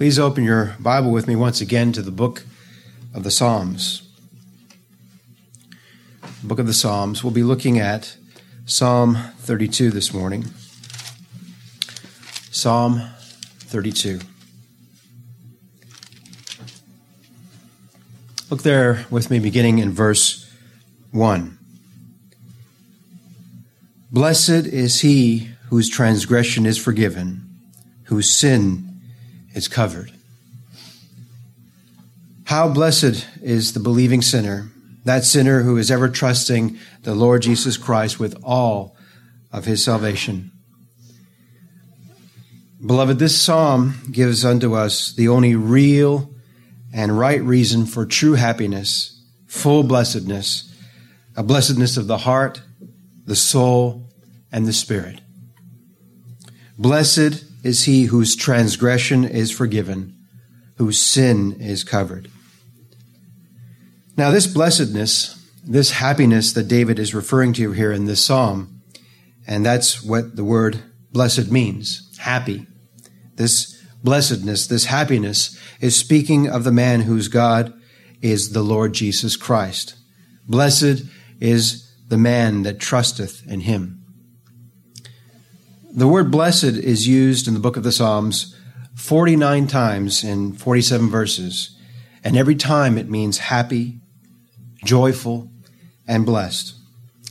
Please open your Bible with me once again to the book of the Psalms. Book of the Psalms. We'll be looking at Psalm 32 this morning. Psalm 32. Look there with me beginning in verse 1. Blessed is he whose transgression is forgiven, whose sin is covered. How blessed is the believing sinner, that sinner who is ever trusting the Lord Jesus Christ with all of his salvation. Beloved, this psalm gives unto us the only real and right reason for true happiness, full blessedness, a blessedness of the heart, the soul, and the spirit. Blessed is he whose transgression is forgiven, whose sin is covered. Now, this blessedness, this happiness that David is referring to here in this psalm, and that's what the word blessed means happy. This blessedness, this happiness, is speaking of the man whose God is the Lord Jesus Christ. Blessed is the man that trusteth in him. The word blessed is used in the book of the Psalms 49 times in 47 verses, and every time it means happy, joyful, and blessed.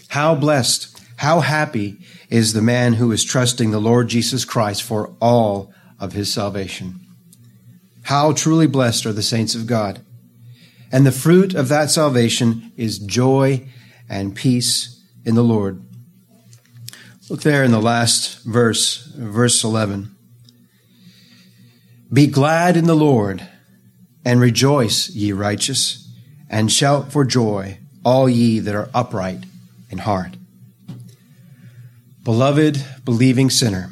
How blessed, how happy is the man who is trusting the Lord Jesus Christ for all of his salvation. How truly blessed are the saints of God. And the fruit of that salvation is joy and peace in the Lord. Look there in the last verse, verse 11. Be glad in the Lord and rejoice, ye righteous, and shout for joy, all ye that are upright in heart. Beloved, believing sinner,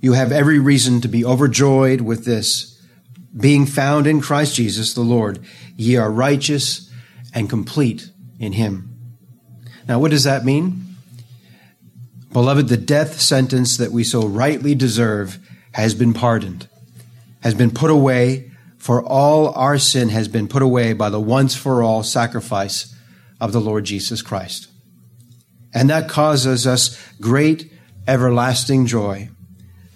you have every reason to be overjoyed with this. Being found in Christ Jesus the Lord, ye are righteous and complete in him. Now, what does that mean? Beloved, the death sentence that we so rightly deserve has been pardoned, has been put away, for all our sin has been put away by the once for all sacrifice of the Lord Jesus Christ. And that causes us great everlasting joy.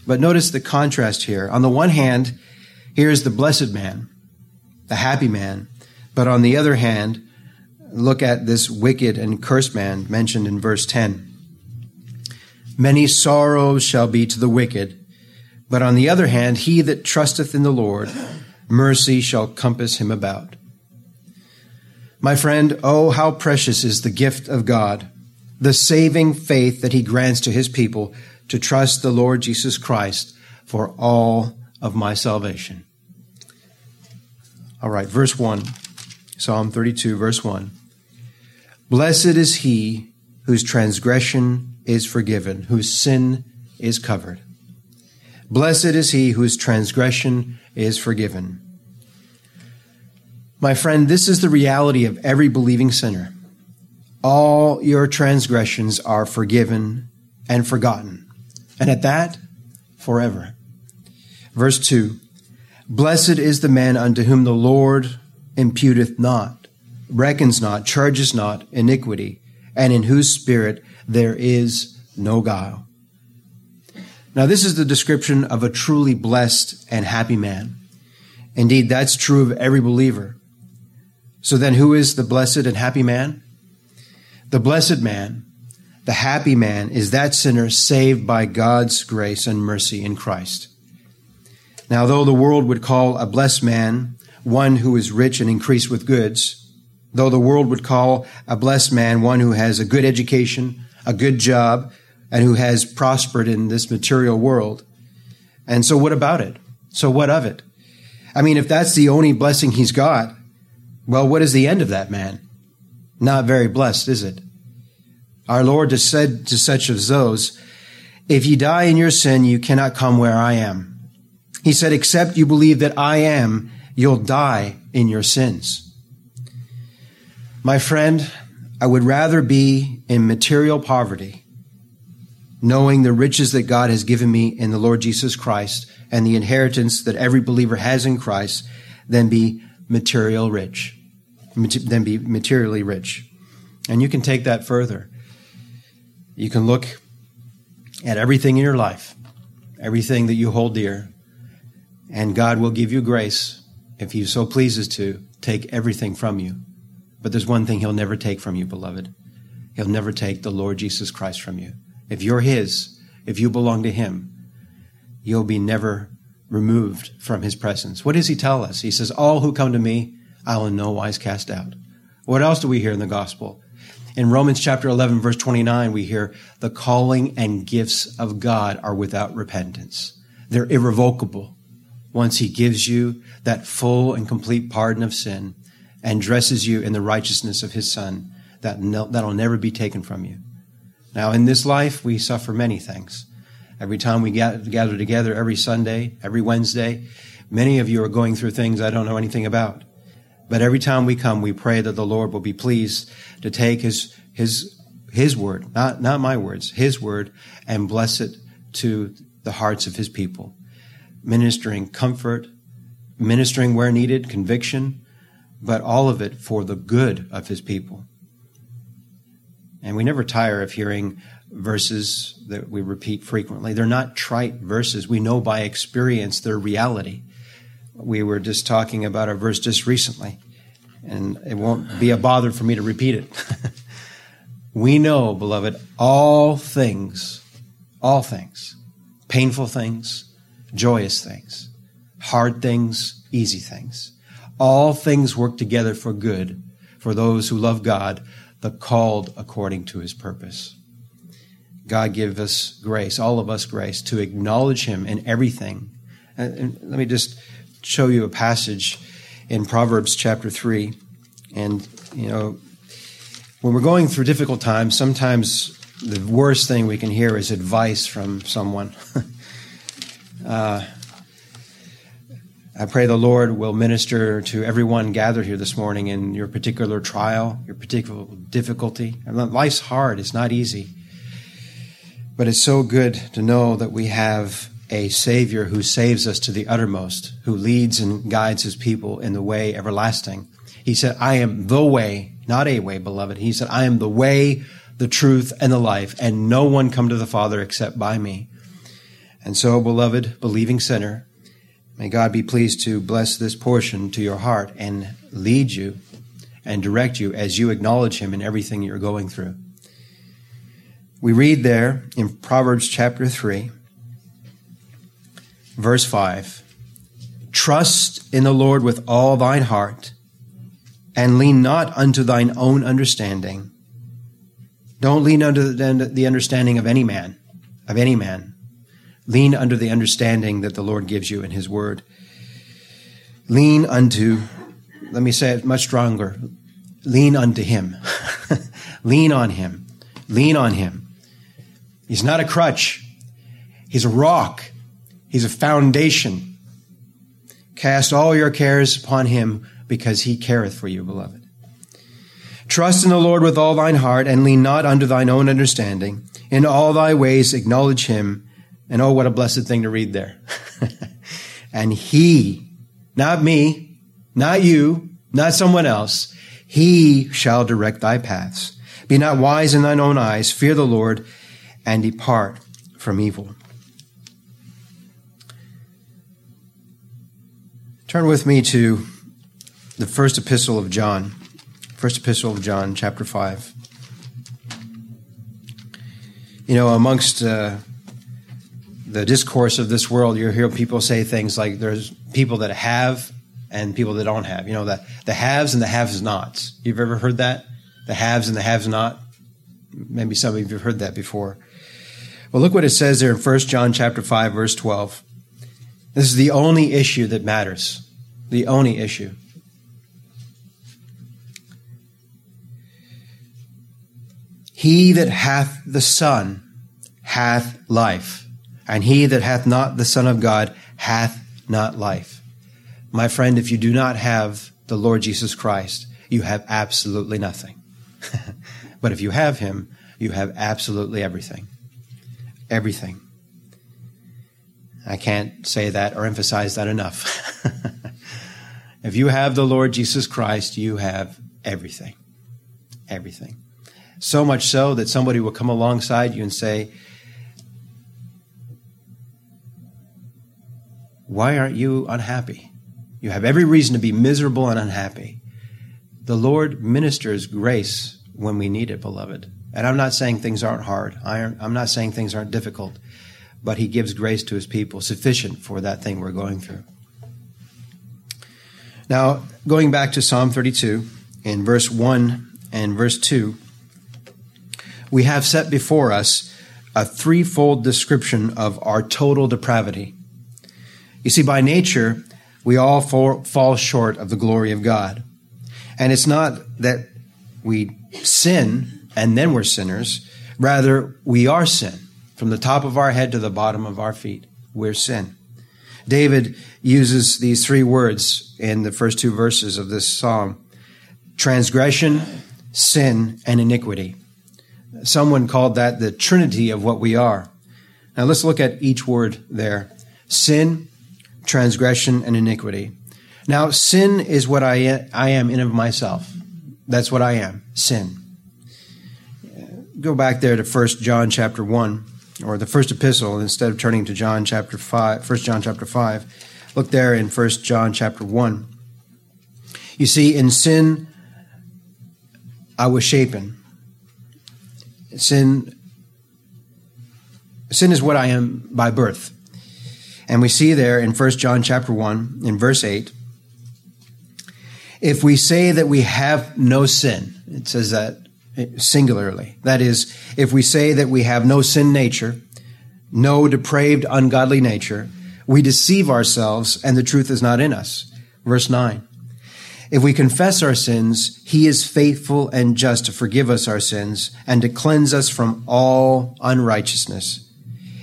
But notice the contrast here. On the one hand, here's the blessed man, the happy man. But on the other hand, look at this wicked and cursed man mentioned in verse 10. Many sorrows shall be to the wicked, but on the other hand, he that trusteth in the Lord, mercy shall compass him about. My friend, oh, how precious is the gift of God, the saving faith that he grants to his people to trust the Lord Jesus Christ for all of my salvation. All right, verse 1, Psalm 32, verse 1. Blessed is he whose transgression is forgiven, whose sin is covered. Blessed is he whose transgression is forgiven. My friend, this is the reality of every believing sinner. All your transgressions are forgiven and forgotten. And at that, forever. Verse 2 Blessed is the man unto whom the Lord imputeth not, reckons not, charges not iniquity, and in whose spirit there is no guile. Now, this is the description of a truly blessed and happy man. Indeed, that's true of every believer. So then, who is the blessed and happy man? The blessed man, the happy man, is that sinner saved by God's grace and mercy in Christ. Now, though the world would call a blessed man one who is rich and increased with goods, though the world would call a blessed man one who has a good education, a good job and who has prospered in this material world. And so what about it? So what of it? I mean, if that's the only blessing he's got, well, what is the end of that man? Not very blessed, is it? Our Lord has said to such as those, if you die in your sin, you cannot come where I am. He said, except you believe that I am, you'll die in your sins. My friend, I would rather be in material poverty knowing the riches that God has given me in the Lord Jesus Christ and the inheritance that every believer has in Christ, than be material rich, than be materially rich. And you can take that further. You can look at everything in your life, everything that you hold dear, and God will give you grace if He so pleases to take everything from you. But there's one thing He'll never take from you, beloved. He'll never take the Lord Jesus Christ from you. If you're His, if you belong to Him, you'll be never removed from His presence. What does He tell us? He says, All who come to me, I will in no wise cast out. What else do we hear in the gospel? In Romans chapter 11, verse 29, we hear the calling and gifts of God are without repentance. They're irrevocable once he gives you that full and complete pardon of sin and dresses you in the righteousness of his son that that'll never be taken from you. Now, in this life, we suffer many things. Every time we gather together, every Sunday, every Wednesday, many of you are going through things I don't know anything about. But every time we come, we pray that the Lord will be pleased to take his, his, his word, not, not my words, his word, and bless it to the hearts of his people, ministering comfort, ministering where needed, conviction, but all of it for the good of his people. And we never tire of hearing verses that we repeat frequently. They're not trite verses. We know by experience their reality. We were just talking about a verse just recently, and it won't be a bother for me to repeat it. we know, beloved, all things, all things, painful things, joyous things, hard things, easy things, all things work together for good for those who love God, the called according to his purpose. God give us grace, all of us grace, to acknowledge him in everything. And let me just show you a passage in Proverbs chapter 3. And, you know, when we're going through difficult times, sometimes the worst thing we can hear is advice from someone. uh, I pray the Lord will minister to everyone gathered here this morning in your particular trial, your particular difficulty. Life's hard, it's not easy. But it's so good to know that we have a Savior who saves us to the uttermost, who leads and guides his people in the way everlasting. He said, I am the way, not a way, beloved. He said, I am the way, the truth, and the life, and no one come to the Father except by me. And so, beloved, believing sinner, may God be pleased to bless this portion to your heart and lead you and direct you as you acknowledge him in everything you're going through. We read there in Proverbs chapter 3, Verse 5 Trust in the Lord with all thine heart, and lean not unto thine own understanding. Don't lean unto the understanding of any man, of any man. Lean under the understanding that the Lord gives you in his word. Lean unto, let me say it much stronger, lean unto him. lean on him. Lean on him. He's not a crutch. He's a rock. He's a foundation. Cast all your cares upon him because he careth for you, beloved. Trust in the Lord with all thine heart and lean not unto thine own understanding. In all thy ways acknowledge him. And oh, what a blessed thing to read there. and he, not me, not you, not someone else, he shall direct thy paths. Be not wise in thine own eyes. Fear the Lord and depart from evil. Turn with me to the first epistle of John. First epistle of John, chapter 5. You know, amongst uh, the discourse of this world, you hear people say things like there's people that have and people that don't have. You know, the, the haves and the haves nots. You've ever heard that? The haves and the haves not? Maybe some of you have heard that before. Well, look what it says there in 1 John chapter 5, verse 12. This is the only issue that matters the only issue. He that hath the Son hath life, and he that hath not the Son of God hath not life. My friend, if you do not have the Lord Jesus Christ, you have absolutely nothing. but if you have him, you have absolutely everything. everything. I can't say that or emphasize that enough. if you have the Lord Jesus Christ, you have everything. Everything. So much so that somebody will come alongside you and say, Why aren't you unhappy? You have every reason to be miserable and unhappy. The Lord ministers grace when we need it, beloved. And I'm not saying things aren't hard. I'm not saying things aren't difficult, but He gives grace to His people, sufficient for that thing we're going through. Now, going back to Psalm 32, in verse 1 and verse 2, we have set before us a threefold description of our total depravity. You see, by nature, we all fall fall short of the glory of God. And it's not that we sin and then we're sinners. Rather, we are sin. From the top of our head to the bottom of our feet, we're sin. David uses these three words in the first two verses of this psalm transgression, sin, and iniquity. Someone called that the trinity of what we are. Now let's look at each word there sin, transgression, and iniquity. Now, sin is what I, I am in of myself. That's what I am sin. Go back there to 1 John chapter 1, or the first epistle, instead of turning to John chapter 5, 1 John chapter 5. Look there in 1 John chapter 1. You see, in sin, I was shapen. Sin, sin is what I am by birth. And we see there in 1 John chapter 1 in verse 8 if we say that we have no sin it says that singularly that is if we say that we have no sin nature no depraved ungodly nature we deceive ourselves and the truth is not in us. Verse 9 if we confess our sins he is faithful and just to forgive us our sins and to cleanse us from all unrighteousness.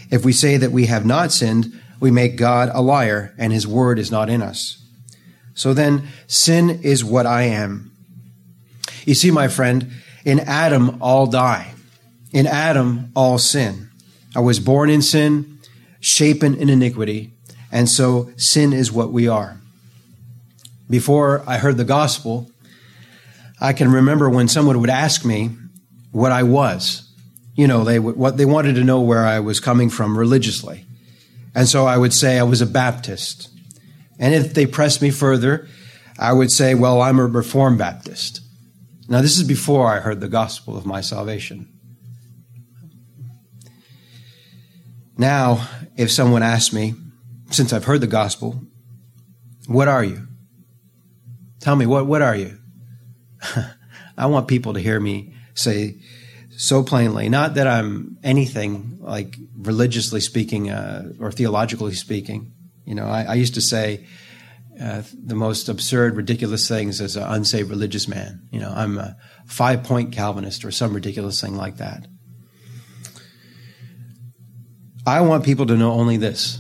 If we say that we have not sinned we make God a liar and his word is not in us. So then, sin is what I am. You see, my friend, in Adam, all die. In Adam, all sin. I was born in sin, shapen in iniquity, and so sin is what we are. Before I heard the gospel, I can remember when someone would ask me what I was. You know, they what they wanted to know where I was coming from religiously. And so I would say I was a Baptist. And if they pressed me further, I would say, well, I'm a Reformed Baptist. Now, this is before I heard the gospel of my salvation. Now, if someone asked me, since I've heard the gospel, what are you? Tell me, what, what are you? I want people to hear me say, so plainly. Not that I'm anything like religiously speaking uh, or theologically speaking. You know, I, I used to say uh, the most absurd, ridiculous things as an unsaved religious man. You know, I'm a five point Calvinist or some ridiculous thing like that. I want people to know only this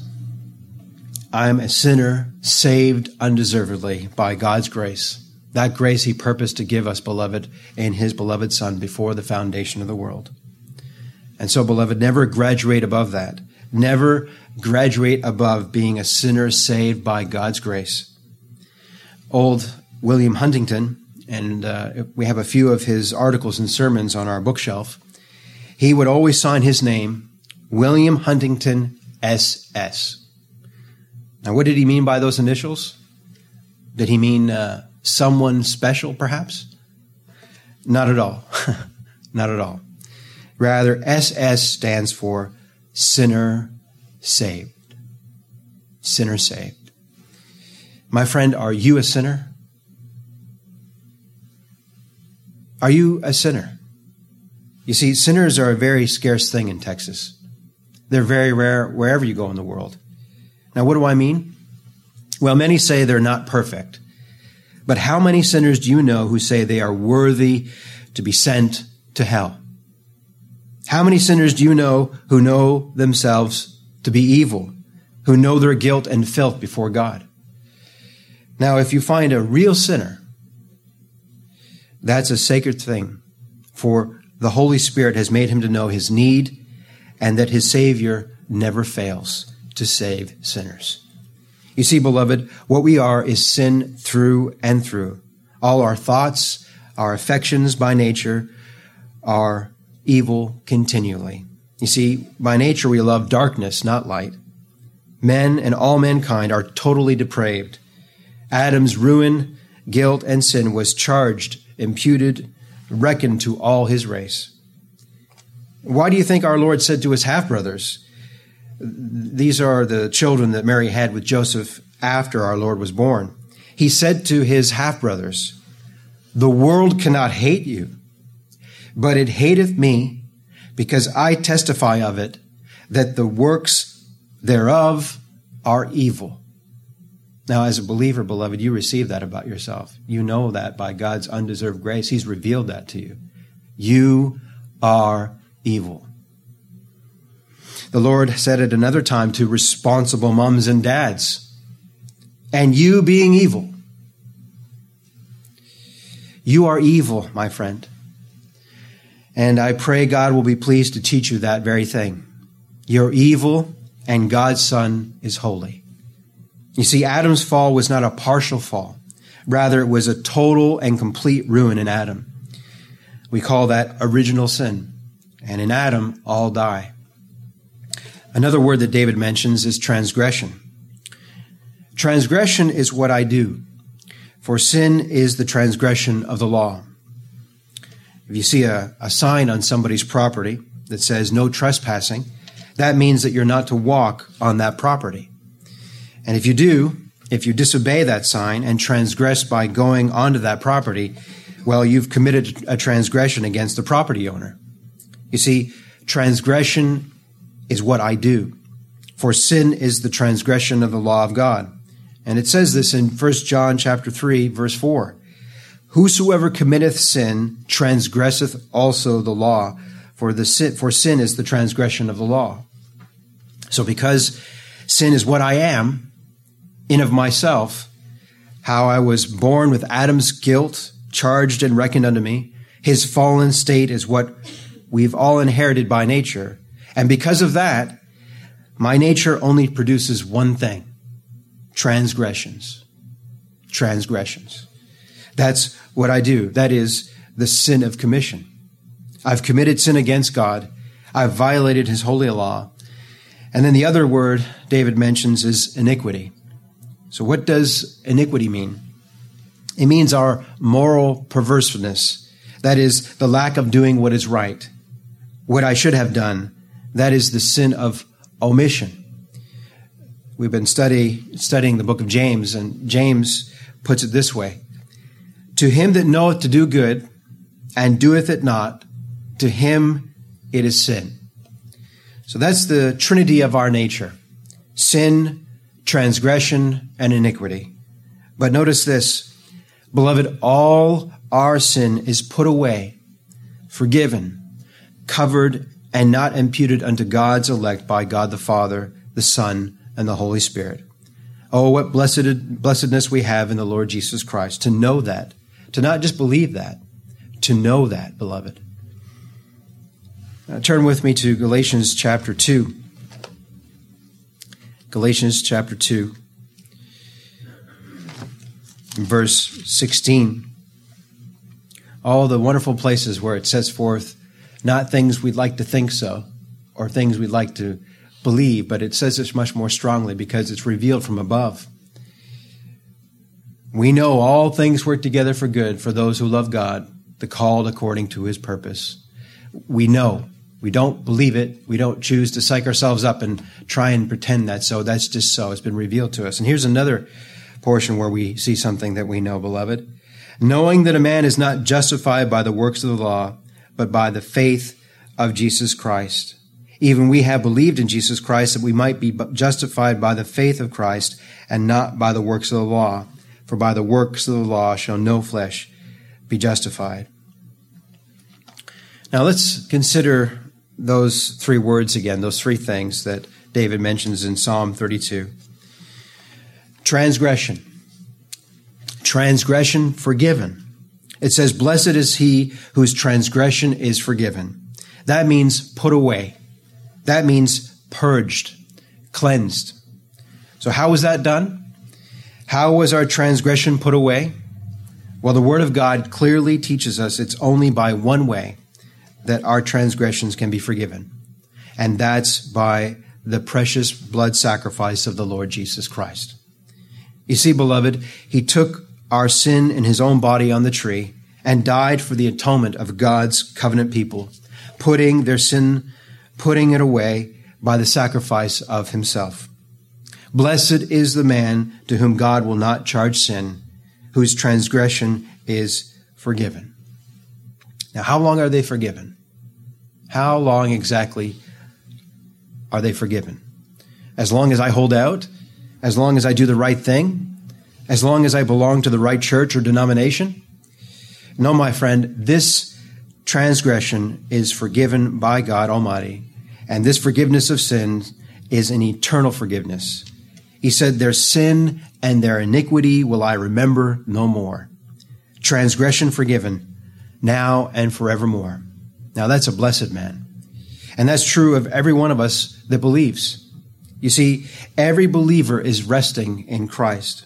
I'm a sinner saved undeservedly by God's grace. That grace he purposed to give us, beloved, in his beloved Son before the foundation of the world. And so, beloved, never graduate above that. Never graduate above being a sinner saved by God's grace. Old William Huntington, and uh, we have a few of his articles and sermons on our bookshelf, he would always sign his name William Huntington SS. Now, what did he mean by those initials? Did he mean uh, someone special, perhaps? Not at all. Not at all. Rather, SS stands for sinner saved. Sinner saved. My friend, are you a sinner? Are you a sinner? You see, sinners are a very scarce thing in Texas. They're very rare wherever you go in the world. Now, what do I mean? Well, many say they're not perfect. But how many sinners do you know who say they are worthy to be sent to hell? How many sinners do you know who know themselves to be evil, who know their guilt and filth before God? Now, if you find a real sinner, that's a sacred thing, for the Holy Spirit has made him to know his need and that his Savior never fails to save sinners. You see, beloved, what we are is sin through and through. All our thoughts, our affections by nature are evil continually. You see, by nature we love darkness, not light. Men and all mankind are totally depraved. Adam's ruin, guilt, and sin was charged, imputed, reckoned to all his race. Why do you think our Lord said to his half brothers, These are the children that Mary had with Joseph after our Lord was born? He said to his half brothers, The world cannot hate you, but it hateth me, because I testify of it, that the works thereof are evil. Now, as a believer, beloved, you receive that about yourself. You know that by God's undeserved grace. He's revealed that to you. You are evil. The Lord said at another time to responsible moms and dads, and you being evil. You are evil, my friend. And I pray God will be pleased to teach you that very thing. You're evil, and God's Son is holy. You see, Adam's fall was not a partial fall. Rather, it was a total and complete ruin in Adam. We call that original sin. And in Adam, all die. Another word that David mentions is transgression. Transgression is what I do, for sin is the transgression of the law. If you see a, a sign on somebody's property that says no trespassing, that means that you're not to walk on that property. And if you do, if you disobey that sign and transgress by going onto that property, well, you've committed a transgression against the property owner. You see, transgression is what I do. For sin is the transgression of the law of God. And it says this in 1 John chapter 3 verse 4. Whosoever committeth sin transgresseth also the law, for the sin, for sin is the transgression of the law. So because sin is what I am, in of myself, how I was born with Adam's guilt charged and reckoned unto me. His fallen state is what we've all inherited by nature. And because of that, my nature only produces one thing transgressions. Transgressions. That's what I do. That is the sin of commission. I've committed sin against God. I've violated his holy law. And then the other word David mentions is iniquity. So, what does iniquity mean? It means our moral perverseness. That is, the lack of doing what is right, what I should have done. That is the sin of omission. We've been study, studying the book of James, and James puts it this way To him that knoweth to do good and doeth it not, to him it is sin. So that's the trinity of our nature sin, transgression, and iniquity. But notice this, beloved, all our sin is put away, forgiven, covered, and not imputed unto God's elect by God the Father, the Son, and the Holy Spirit. Oh, what blessed, blessedness we have in the Lord Jesus Christ to know that, to not just believe that, to know that, beloved. Now, turn with me to Galatians chapter 2. Galatians chapter 2, verse 16. All the wonderful places where it sets forth not things we'd like to think so or things we'd like to believe, but it says this much more strongly because it's revealed from above. We know all things work together for good for those who love God, the called according to his purpose. We know. We don't believe it. We don't choose to psych ourselves up and try and pretend that so. That's just so. It's been revealed to us. And here's another portion where we see something that we know, beloved. Knowing that a man is not justified by the works of the law, but by the faith of Jesus Christ. Even we have believed in Jesus Christ that we might be justified by the faith of Christ and not by the works of the law. For by the works of the law shall no flesh be justified. Now let's consider those three words again, those three things that David mentions in Psalm 32 transgression, transgression forgiven. It says, Blessed is he whose transgression is forgiven. That means put away. That means purged, cleansed. So, how was that done? How was our transgression put away? Well, the Word of God clearly teaches us it's only by one way that our transgressions can be forgiven, and that's by the precious blood sacrifice of the Lord Jesus Christ. You see, beloved, He took our sin in His own body on the tree and died for the atonement of God's covenant people, putting their sin, putting it away by the sacrifice of Himself. Blessed is the man to whom God will not charge sin whose transgression is forgiven. Now, how long are they forgiven? How long exactly are they forgiven? As long as I hold out? As long as I do the right thing? As long as I belong to the right church or denomination? No, my friend, this transgression is forgiven by God Almighty, and this forgiveness of sins is an eternal forgiveness. He said, Their sin and their iniquity will I remember no more. Transgression forgiven, now and forevermore. Now that's a blessed man. And that's true of every one of us that believes. You see, every believer is resting in Christ.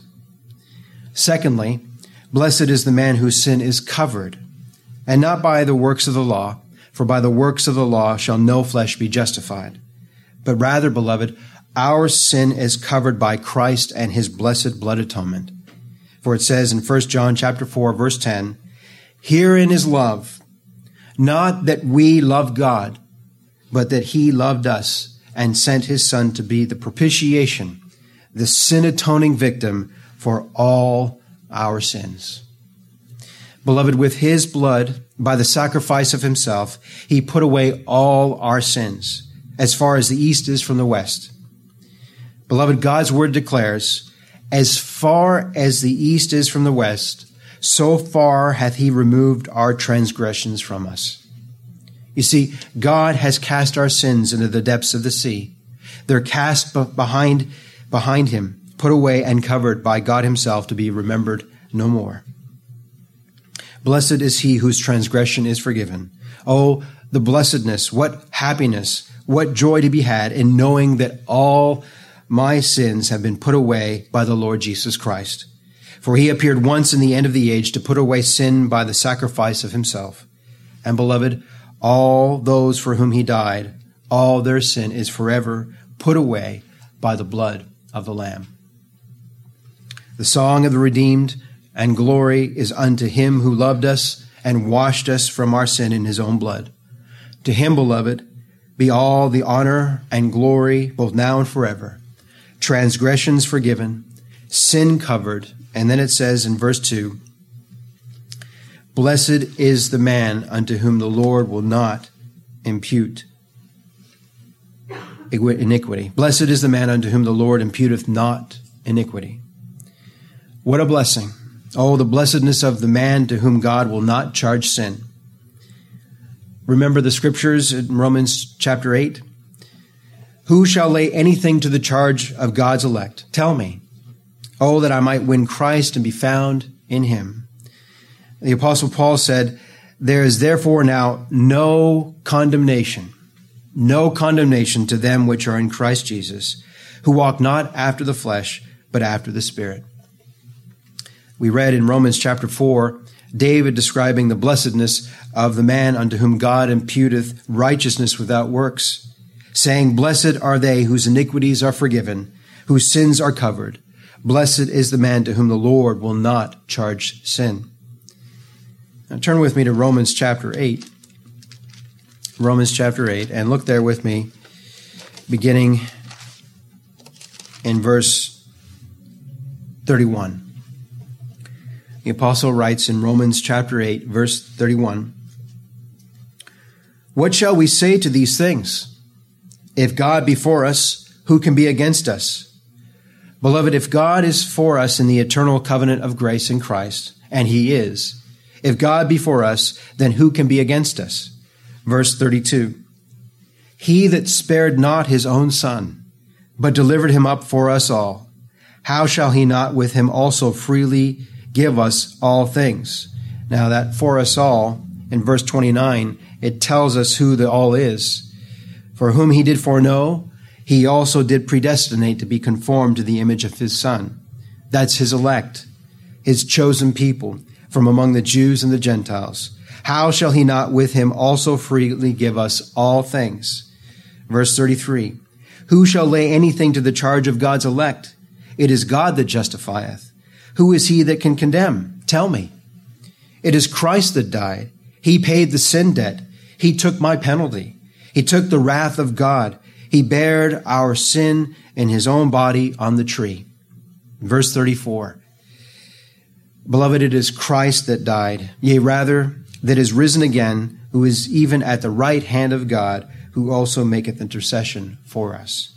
Secondly, blessed is the man whose sin is covered, and not by the works of the law, for by the works of the law shall no flesh be justified. But rather, beloved, our sin is covered by Christ and his blessed blood atonement. For it says in 1 John chapter 4 verse 10, Herein is love, not that we love God, but that he loved us and sent his son to be the propitiation, the sin atoning victim for all our sins. Beloved, with his blood, by the sacrifice of himself, he put away all our sins as far as the east is from the west. Beloved, God's word declares, as far as the east is from the west, so far hath he removed our transgressions from us. You see, God has cast our sins into the depths of the sea. They're cast behind, behind him, put away and covered by God himself to be remembered no more. Blessed is he whose transgression is forgiven. Oh, the blessedness, what happiness, what joy to be had in knowing that all my sins have been put away by the Lord Jesus Christ. For he appeared once in the end of the age to put away sin by the sacrifice of himself. And beloved, all those for whom he died, all their sin is forever put away by the blood of the Lamb. The song of the redeemed and glory is unto him who loved us and washed us from our sin in his own blood. To him, beloved, be all the honor and glory both now and forever transgressions forgiven, sin covered. And then it says in verse 2 Blessed is the man unto whom the Lord will not impute iniquity. Blessed is the man unto whom the Lord imputeth not iniquity. What a blessing. Oh, the blessedness of the man to whom God will not charge sin. Remember the scriptures in Romans chapter 8? Who shall lay anything to the charge of God's elect? Tell me. Oh, that I might win Christ and be found in him. The apostle Paul said, there is therefore now no condemnation, no condemnation to them which are in Christ Jesus, who walk not after the flesh, but after the Spirit. We read in Romans chapter 4, David describing the blessedness of the man unto whom God imputeth righteousness without works saying, Blessed are they whose iniquities are forgiven, whose sins are covered. Blessed is the man to whom the Lord will not charge sin. Now turn with me to Romans chapter 8. Romans chapter 8, and look there with me, beginning in verse 31. The apostle writes in Romans chapter 8, verse 31 What shall we say to these things? If God be for us, who can be against us? Beloved, if God is for us in the eternal covenant of grace in Christ, and he is, if God be for us, then who can be against us? Verse 32. He that spared not his own son, but delivered him up for us all, how shall he not with him also freely give us all things? Now that for us all, in verse 29, it tells us who the all is. For whom he did foreknow, he also did predestinate to be conformed to the image of his Son. That's his elect, his chosen people from among the Jews and the Gentiles. How shall he not with him also freely give us all things? Verse 33 Who shall lay anything to the charge of God's elect? It is God that justifieth. Who is he that can condemn? Tell me. It is Christ that died. He paid the sin debt. He took my penalty. He took the wrath of God. He bared our sin in his own body on the tree. Verse 34. Beloved, it is Christ that died, yea, rather, that is risen again, who is even at the right hand of God, who also maketh intercession for us.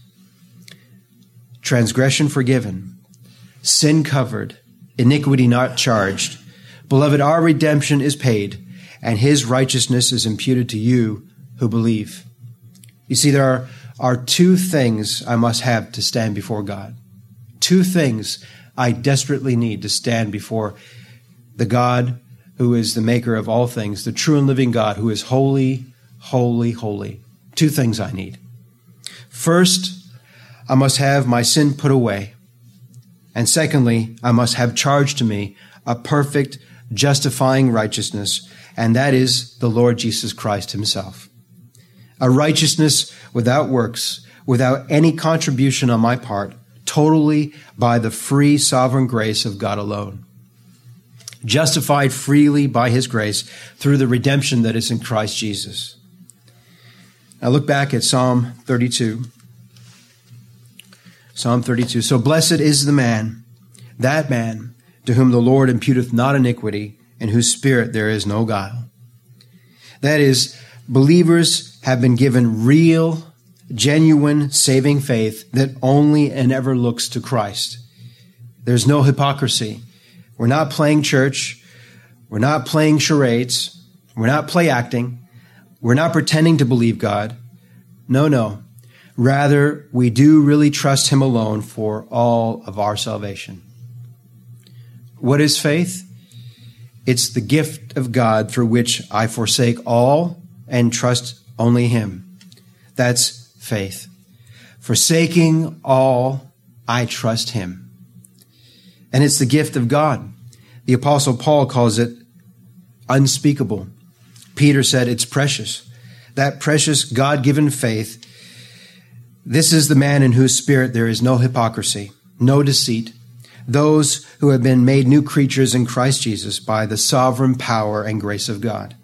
Transgression forgiven, sin covered, iniquity not charged. Beloved, our redemption is paid, and his righteousness is imputed to you who believe. You see, there are, are two things I must have to stand before God. Two things I desperately need to stand before the God who is the maker of all things, the true and living God who is holy, holy, holy. Two things I need. First, I must have my sin put away. And secondly, I must have charged to me a perfect, justifying righteousness, and that is the Lord Jesus Christ himself. A righteousness without works, without any contribution on my part, totally by the free sovereign grace of God alone. Justified freely by his grace through the redemption that is in Christ Jesus. Now look back at Psalm 32. Psalm 32. So blessed is the man, that man, to whom the Lord imputeth not iniquity, in whose spirit there is no guile. That is, believers have been given real genuine saving faith that only and ever looks to Christ. There's no hypocrisy. We're not playing church. We're not playing charades. We're not play acting. We're not pretending to believe God. No, no. Rather, we do really trust Him alone for all of our salvation. What is faith? It's the gift of God through which I forsake all and trust only Him. That's faith. Forsaking all, I trust him. And it's the gift of God. The apostle Paul calls it unspeakable. Peter said it's precious. That precious God given faith. This is the man in whose spirit there is no hypocrisy, no deceit. Those who have been made new creatures in Christ Jesus by the sovereign power and grace of God.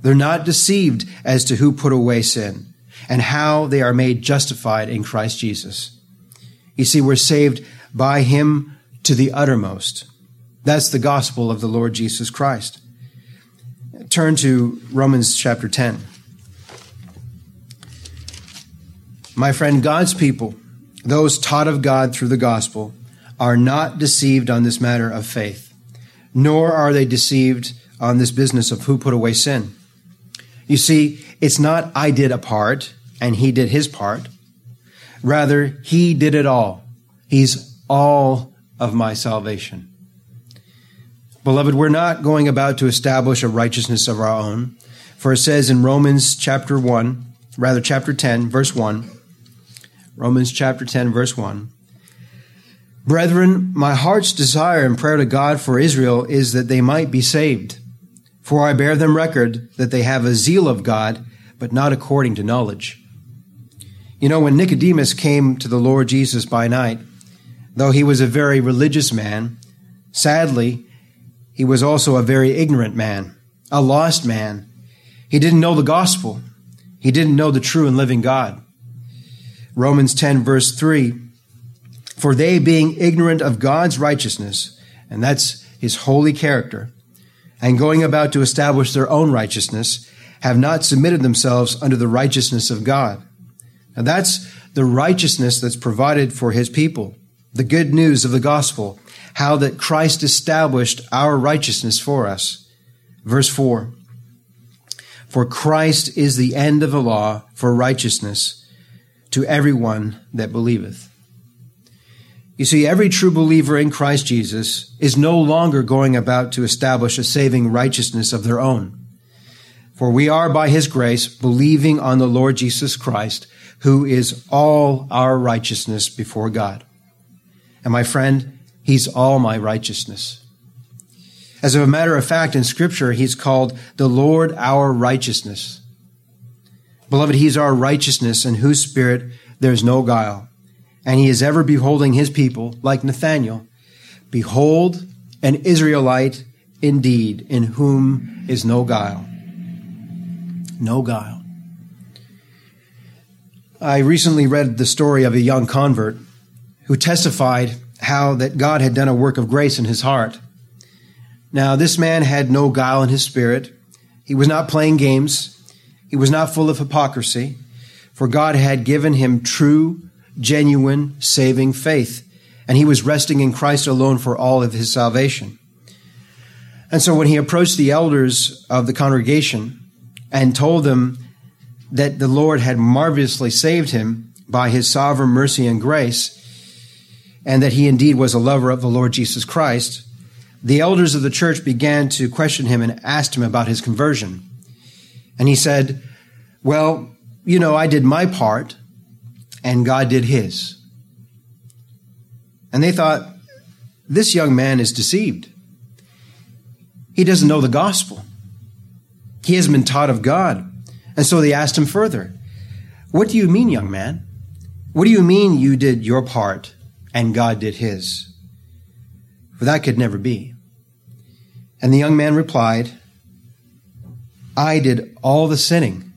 They're not deceived as to who put away sin and how they are made justified in Christ Jesus. You see, we're saved by him to the uttermost. That's the gospel of the Lord Jesus Christ. Turn to Romans chapter 10. My friend, God's people, those taught of God through the gospel, are not deceived on this matter of faith, nor are they deceived on this business of who put away sin. You see, it's not I did a part and he did his part. Rather, he did it all. He's all of my salvation. Beloved, we're not going about to establish a righteousness of our own. For it says in Romans chapter 1, rather chapter 10, verse 1, Romans chapter 10, verse 1. Brethren, my heart's desire and prayer to God for Israel is that they might be saved. For I bear them record that they have a zeal of God, but not according to knowledge. You know, when Nicodemus came to the Lord Jesus by night, though he was a very religious man, sadly, he was also a very ignorant man, a lost man. He didn't know the gospel. He didn't know the true and living God. Romans 10 verse 3, for they being ignorant of God's righteousness, and that's his holy character, and going about to establish their own righteousness, have not submitted themselves under the righteousness of God. Now that's the righteousness that's provided for his people. The good news of the gospel, how that Christ established our righteousness for us. Verse 4 For Christ is the end of the law for righteousness to everyone that believeth. You see, every true believer in Christ Jesus is no longer going about to establish a saving righteousness of their own. For we are by his grace believing on the Lord Jesus Christ, who is all our righteousness before God. And my friend, he's all my righteousness. As a matter of fact, in scripture, he's called the Lord our righteousness. Beloved, He is our righteousness in whose spirit there's no guile. And he is ever beholding his people like Nathanael. Behold, an Israelite indeed, in whom is no guile. No guile. I recently read the story of a young convert who testified how that God had done a work of grace in his heart. Now, this man had no guile in his spirit. He was not playing games. He was not full of hypocrisy, for God had given him true, genuine, saving faith, and he was resting in Christ alone for all of his salvation. And so when he approached the elders of the congregation and told them that the Lord had marvelously saved him by his sovereign mercy and grace, and that he indeed was a lover of the Lord Jesus Christ, the elders of the church began to question him and asked him about his conversion. And he said, Well, you know, I did my part and God did his. And they thought, This young man is deceived. He doesn't know the gospel. He hasn't been taught of God. And so they asked him further, What do you mean, young man? What do you mean you did your part and God did his? For that could never be. And the young man replied, I did all the sinning.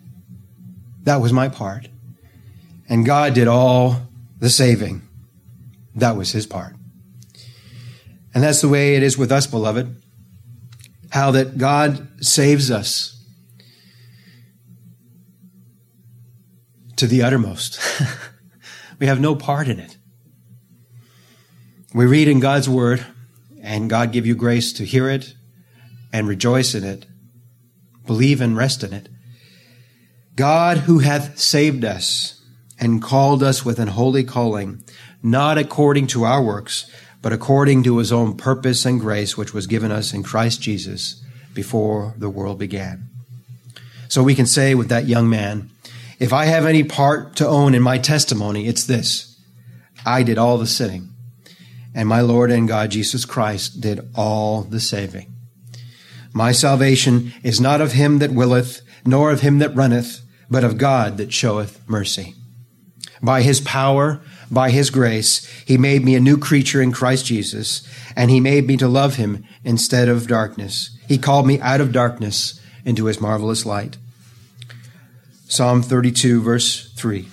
That was my part. And God did all the saving. That was his part. And that's the way it is with us, beloved. How that God saves us to the uttermost. we have no part in it. We read in God's word, and God give you grace to hear it and rejoice in it, believe and rest in it. God who hath saved us and called us with an holy calling, not according to our works, but according to his own purpose and grace, which was given us in Christ Jesus before the world began. So we can say with that young man, if I have any part to own in my testimony, it's this. I did all the sinning, and my Lord and God Jesus Christ did all the saving. My salvation is not of him that willeth, nor of him that runneth, but of God that showeth mercy. By his power, by his grace, he made me a new creature in Christ Jesus, and he made me to love him instead of darkness. He called me out of darkness into his marvelous light. Psalm 32, verse 3.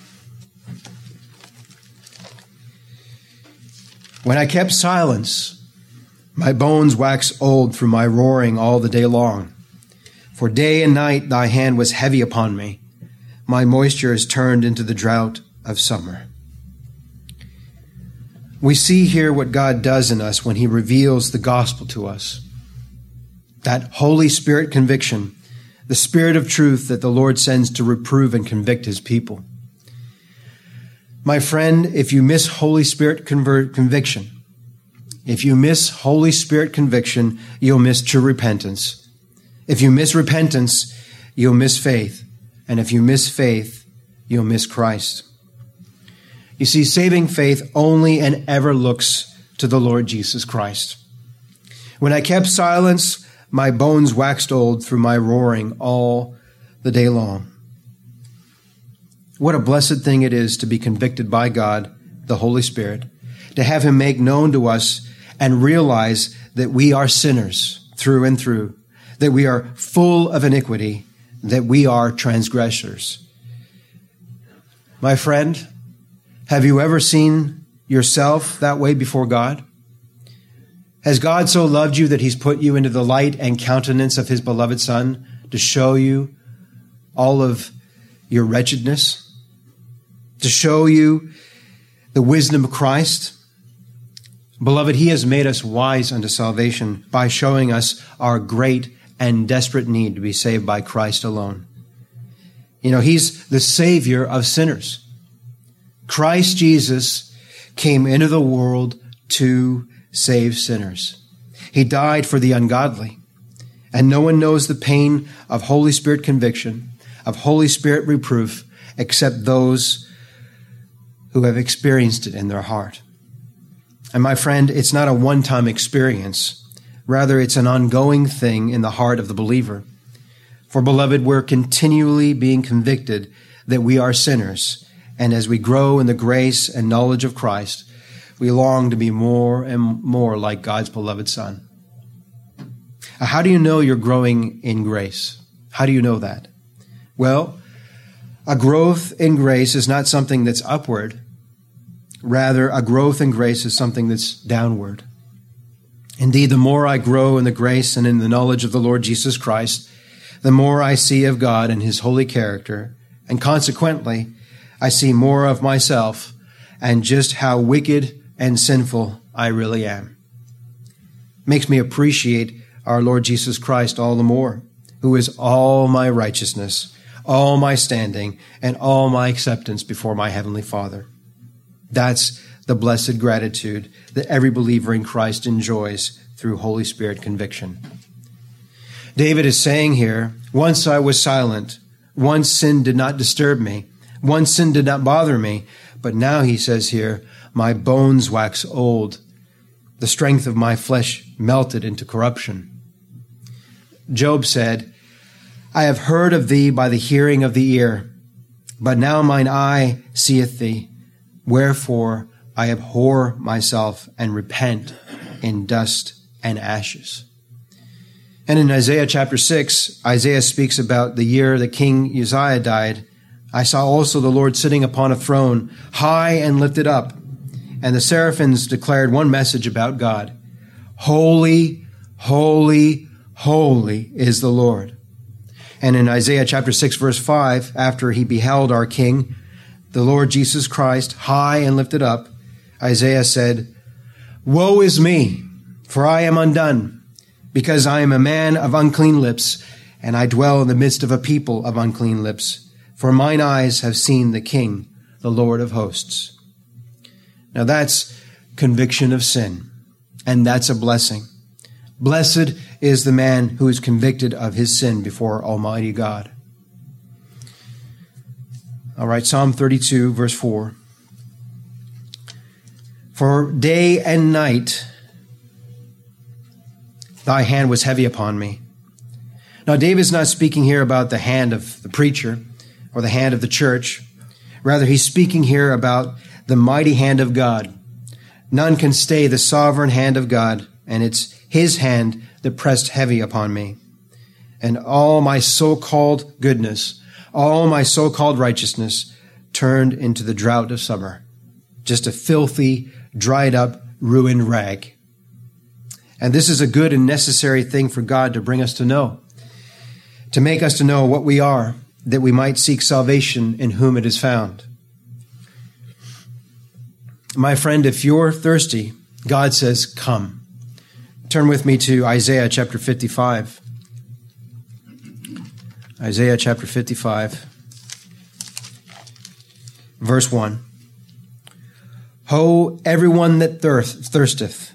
When I kept silence, my bones wax old through my roaring all the day long. For day and night thy hand was heavy upon me. My moisture is turned into the drought of summer. We see here what God does in us when He reveals the gospel to us. That Holy Spirit conviction, the Spirit of truth that the Lord sends to reprove and convict His people. My friend, if you miss Holy Spirit conviction, if you miss Holy Spirit conviction, you'll miss true repentance. If you miss repentance, you'll miss faith. And if you miss faith, you'll miss Christ. You see, saving faith only and ever looks to the Lord Jesus Christ. When I kept silence, my bones waxed old through my roaring all the day long. What a blessed thing it is to be convicted by God, the Holy Spirit, to have Him make known to us and realize that we are sinners through and through, that we are full of iniquity, that we are transgressors. My friend, have you ever seen yourself that way before God? Has God so loved you that he's put you into the light and countenance of his beloved Son to show you all of your wretchedness? To show you the wisdom of Christ? Beloved, he has made us wise unto salvation by showing us our great and desperate need to be saved by Christ alone. You know, he's the savior of sinners. Christ Jesus came into the world to save sinners. He died for the ungodly. And no one knows the pain of Holy Spirit conviction, of Holy Spirit reproof, except those who have experienced it in their heart. And my friend, it's not a one time experience. Rather, it's an ongoing thing in the heart of the believer. For beloved, we're continually being convicted that we are sinners. And as we grow in the grace and knowledge of Christ, we long to be more and more like God's beloved Son. How do you know you're growing in grace? How do you know that? Well, a growth in grace is not something that's upward. Rather, a growth in grace is something that's downward. Indeed, the more I grow in the grace and in the knowledge of the Lord Jesus Christ, the more I see of God and his holy character, and consequently, I see more of myself and just how wicked and sinful I really am. Makes me appreciate our Lord Jesus Christ all the more, who is all my righteousness, all my standing, and all my acceptance before my Heavenly Father. That's the blessed gratitude that every believer in Christ enjoys through Holy Spirit conviction. David is saying here, once I was silent, once sin did not disturb me, once sin did not bother me, but now he says here, my bones wax old, the strength of my flesh melted into corruption. Job said, I have heard of thee by the hearing of the ear, but now mine eye seeth thee. Wherefore I abhor myself and repent in dust and ashes. And in Isaiah chapter 6, Isaiah speaks about the year that King Uzziah died. I saw also the Lord sitting upon a throne, high and lifted up. And the seraphims declared one message about God Holy, holy, holy is the Lord. And in Isaiah chapter 6, verse 5, after he beheld our King, the Lord Jesus Christ, high and lifted up, Isaiah said, Woe is me, for I am undone, because I am a man of unclean lips, and I dwell in the midst of a people of unclean lips. For mine eyes have seen the King, the Lord of hosts. Now that's conviction of sin, and that's a blessing. Blessed is the man who is convicted of his sin before Almighty God. All right, Psalm 32, verse 4. For day and night thy hand was heavy upon me. Now, David's not speaking here about the hand of the preacher or the hand of the church. Rather, he's speaking here about the mighty hand of God. None can stay the sovereign hand of God, and it's his hand that pressed heavy upon me. And all my so called goodness, all my so called righteousness turned into the drought of summer. Just a filthy, dried up, ruined rag. And this is a good and necessary thing for God to bring us to know, to make us to know what we are, that we might seek salvation in whom it is found. My friend, if you're thirsty, God says, Come. Turn with me to Isaiah chapter 55. Isaiah chapter 55, verse 1. Ho, everyone that thirst, thirsteth,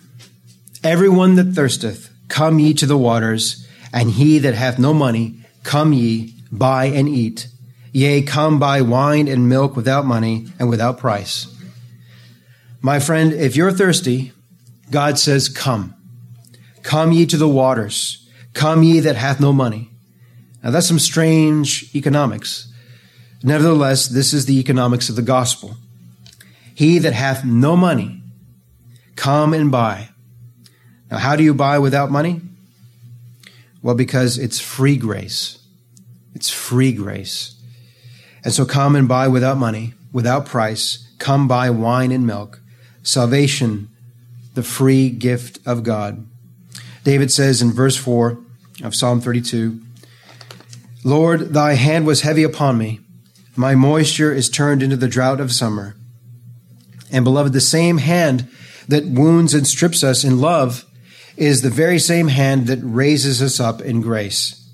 everyone that thirsteth, come ye to the waters, and he that hath no money, come ye, buy and eat. Yea, come buy wine and milk without money and without price. My friend, if you're thirsty, God says, Come. Come ye to the waters. Come ye that hath no money. Now that's some strange economics. Nevertheless, this is the economics of the gospel. He that hath no money, come and buy. Now, how do you buy without money? Well, because it's free grace. It's free grace. And so come and buy without money, without price. Come buy wine and milk. Salvation, the free gift of God. David says in verse 4 of Psalm 32 Lord, thy hand was heavy upon me. My moisture is turned into the drought of summer. And beloved, the same hand that wounds and strips us in love is the very same hand that raises us up in grace.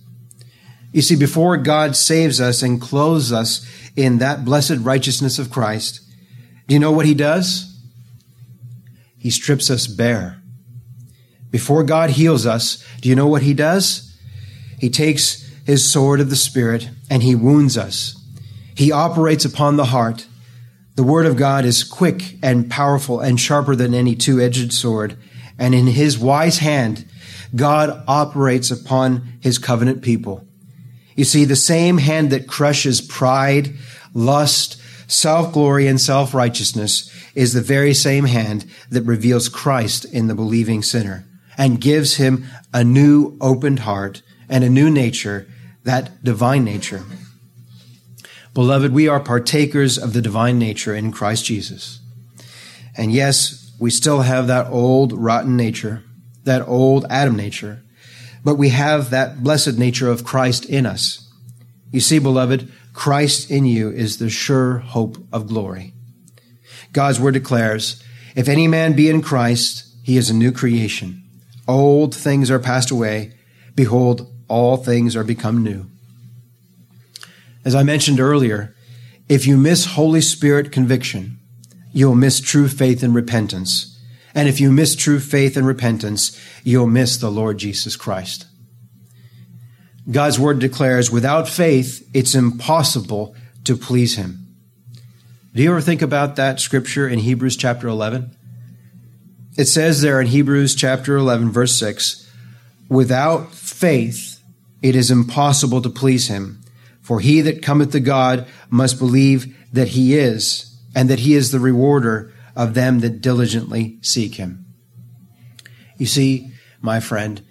You see, before God saves us and clothes us in that blessed righteousness of Christ, do you know what he does? He strips us bare. Before God heals us, do you know what he does? He takes his sword of the Spirit and he wounds us. He operates upon the heart. The word of God is quick and powerful and sharper than any two edged sword. And in his wise hand, God operates upon his covenant people. You see, the same hand that crushes pride, lust, self glory, and self righteousness is the very same hand that reveals Christ in the believing sinner and gives him a new opened heart and a new nature, that divine nature. Beloved, we are partakers of the divine nature in Christ Jesus. And yes, we still have that old rotten nature, that old Adam nature, but we have that blessed nature of Christ in us. You see, beloved, Christ in you is the sure hope of glory. God's word declares, if any man be in Christ, he is a new creation. Old things are passed away. Behold, all things are become new. As I mentioned earlier, if you miss Holy Spirit conviction, you'll miss true faith and repentance. And if you miss true faith and repentance, you'll miss the Lord Jesus Christ. God's word declares without faith, it's impossible to please him. Do you ever think about that scripture in Hebrews chapter 11? It says there in Hebrews chapter 11, verse 6, without faith, it is impossible to please him. For he that cometh to God must believe that he is, and that he is the rewarder of them that diligently seek him. You see, my friend,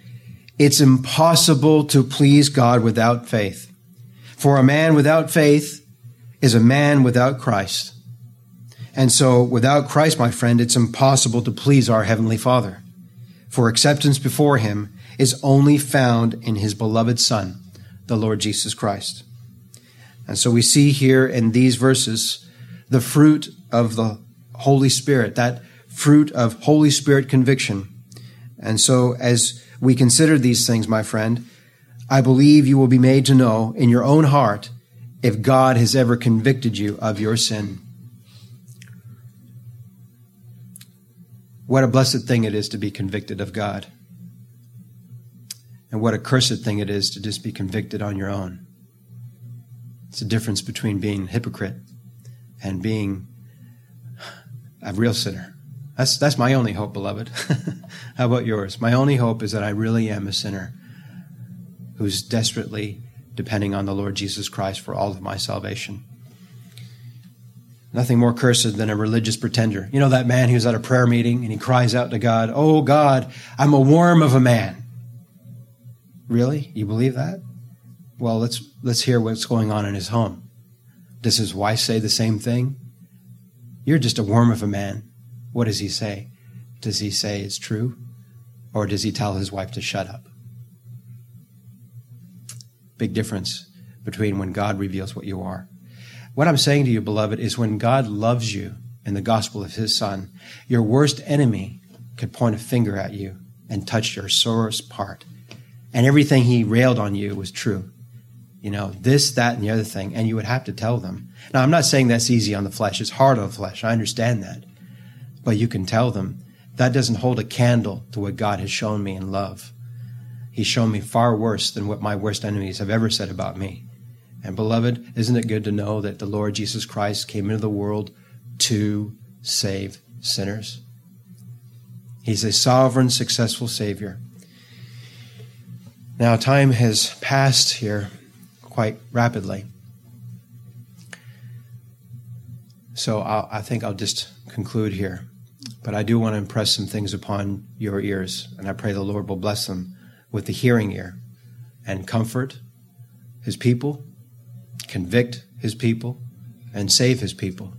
it's impossible to please God without faith. For a man without faith is a man without Christ. And so, without Christ, my friend, it's impossible to please our Heavenly Father. For acceptance before Him is only found in His beloved Son, the Lord Jesus Christ. And so we see here in these verses the fruit of the Holy Spirit, that fruit of Holy Spirit conviction. And so as we consider these things, my friend, I believe you will be made to know in your own heart if God has ever convicted you of your sin. What a blessed thing it is to be convicted of God. And what a cursed thing it is to just be convicted on your own. It's a difference between being a hypocrite and being a real sinner. That's, that's my only hope, beloved. How about yours? My only hope is that I really am a sinner who's desperately depending on the Lord Jesus Christ for all of my salvation. Nothing more cursed than a religious pretender. You know that man who's at a prayer meeting and he cries out to God, Oh God, I'm a worm of a man. Really? You believe that? Well, let's, let's hear what's going on in his home. Does his wife say the same thing? You're just a worm of a man. What does he say? Does he say it's true? Or does he tell his wife to shut up? Big difference between when God reveals what you are what I'm saying to you, beloved, is when God loves you in the gospel of his son, your worst enemy could point a finger at you and touch your sorest part. And everything he railed on you was true. You know, this, that, and the other thing. And you would have to tell them. Now, I'm not saying that's easy on the flesh. It's hard on the flesh. I understand that. But you can tell them that doesn't hold a candle to what God has shown me in love. He's shown me far worse than what my worst enemies have ever said about me. And beloved, isn't it good to know that the Lord Jesus Christ came into the world to save sinners? He's a sovereign, successful Savior. Now, time has passed here quite rapidly. So I'll, i think I'll just conclude here. But I do want to impress some things upon your ears, and I pray the Lord will bless them with the hearing ear and comfort his people convict his people, and save his people.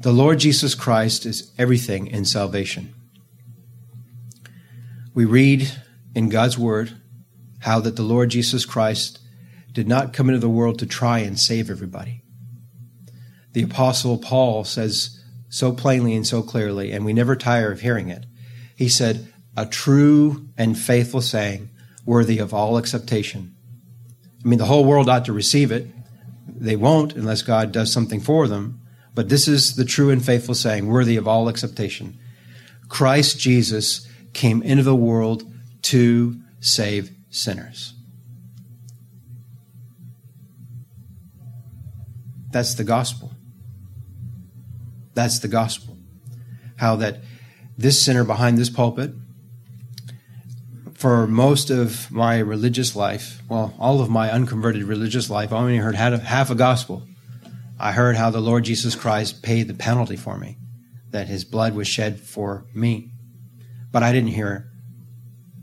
The Lord Jesus Christ is everything in salvation. We read in God's Word how that the Lord Jesus Christ did not come into the world to try and save everybody. The Apostle Paul says so plainly and so clearly, and we never tire of hearing it. He said, A true and faithful saying, worthy of all acceptation I mean, the whole world ought to receive it. They won't unless God does something for them. But this is the true and faithful saying, worthy of all acceptation. Christ Jesus came into the world to save sinners. That's the gospel. That's the gospel. How that this sinner behind this pulpit, for most of my religious life, well, all of my unconverted religious life, I only heard half a gospel. I heard how the Lord Jesus Christ paid the penalty for me, that his blood was shed for me. But I didn't hear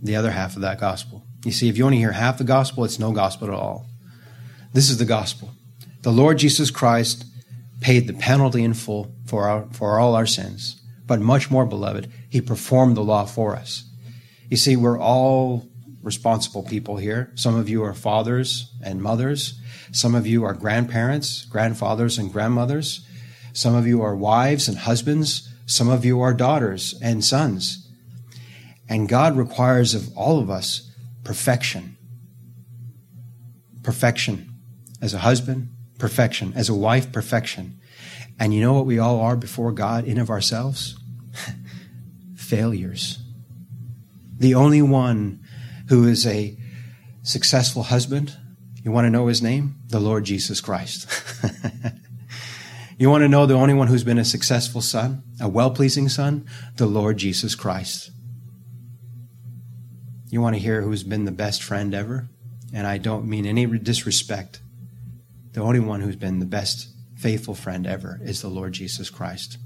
the other half of that gospel. You see, if you only hear half the gospel, it's no gospel at all. This is the gospel. The Lord Jesus Christ paid the penalty in full for, our, for all our sins. But much more, beloved, he performed the law for us. You see, we're all responsible people here. Some of you are fathers and mothers. Some of you are grandparents, grandfathers, and grandmothers. Some of you are wives and husbands. Some of you are daughters and sons. And God requires of all of us perfection. Perfection as a husband, perfection as a wife, perfection. And you know what we all are before God in of ourselves? Failures. The only one who is a successful husband, you want to know his name? The Lord Jesus Christ. you want to know the only one who's been a successful son, a well pleasing son? The Lord Jesus Christ. You want to hear who's been the best friend ever? And I don't mean any disrespect. The only one who's been the best faithful friend ever is the Lord Jesus Christ.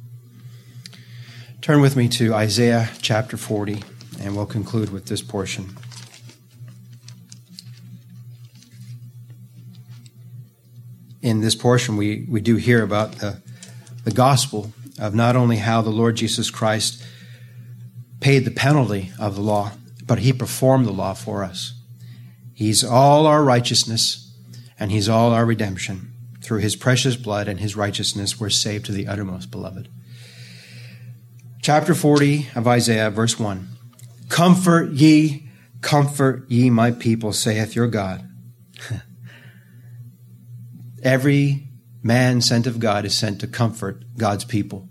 Turn with me to Isaiah chapter 40, and we'll conclude with this portion. In this portion, we, we do hear about the, the gospel of not only how the Lord Jesus Christ paid the penalty of the law, but he performed the law for us. He's all our righteousness, and he's all our redemption. Through his precious blood and his righteousness, we're saved to the uttermost, beloved. Chapter 40 of Isaiah, verse 1. Comfort ye, comfort ye my people, saith your God. Every man sent of God is sent to comfort God's people.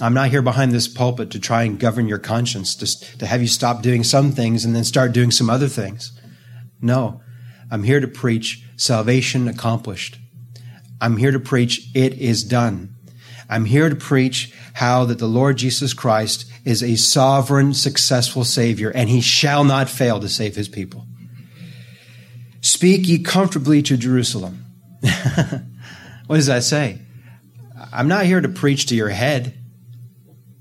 I'm not here behind this pulpit to try and govern your conscience, to, to have you stop doing some things and then start doing some other things. No, I'm here to preach salvation accomplished. I'm here to preach it is done. I'm here to preach how that the Lord Jesus Christ is a sovereign, successful Savior, and he shall not fail to save his people. Speak ye comfortably to Jerusalem. what does that say? I'm not here to preach to your head.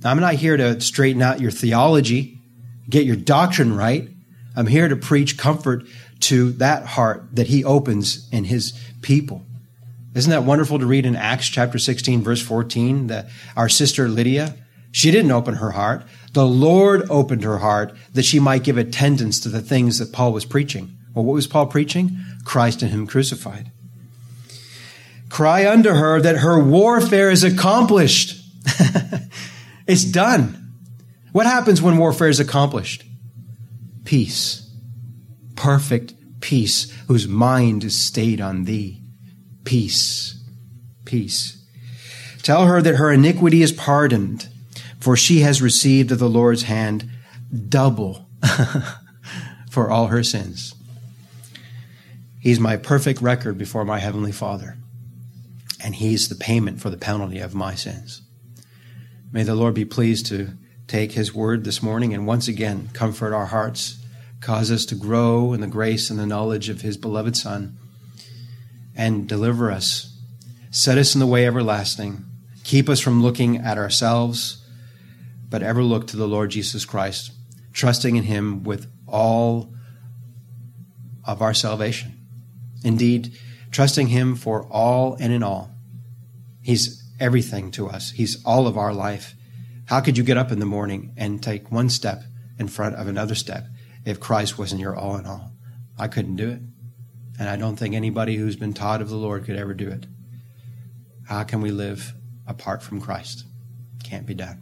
I'm not here to straighten out your theology, get your doctrine right. I'm here to preach comfort to that heart that he opens in his people. Isn't that wonderful to read in Acts chapter 16, verse 14? That our sister Lydia, she didn't open her heart. The Lord opened her heart that she might give attendance to the things that Paul was preaching. Well, what was Paul preaching? Christ and Him crucified. Cry unto her that her warfare is accomplished. It's done. What happens when warfare is accomplished? Peace. Perfect peace, whose mind is stayed on thee. Peace. Peace. Tell her that her iniquity is pardoned, for she has received of the Lord's hand double for all her sins. He's my perfect record before my Heavenly Father, and He's the payment for the penalty of my sins. May the Lord be pleased to take his word this morning and once again comfort our hearts, cause us to grow in the grace and the knowledge of his beloved Son, and deliver us. Set us in the way everlasting. Keep us from looking at ourselves, but ever look to the Lord Jesus Christ, trusting in him with all of our salvation. Indeed, trusting him for all and in all. He's everything to us. He's all of our life. How could you get up in the morning and take one step in front of another step if Christ wasn't your all in all? I couldn't do it. And I don't think anybody who's been taught of the Lord could ever do it. How can we live apart from Christ? Can't be done.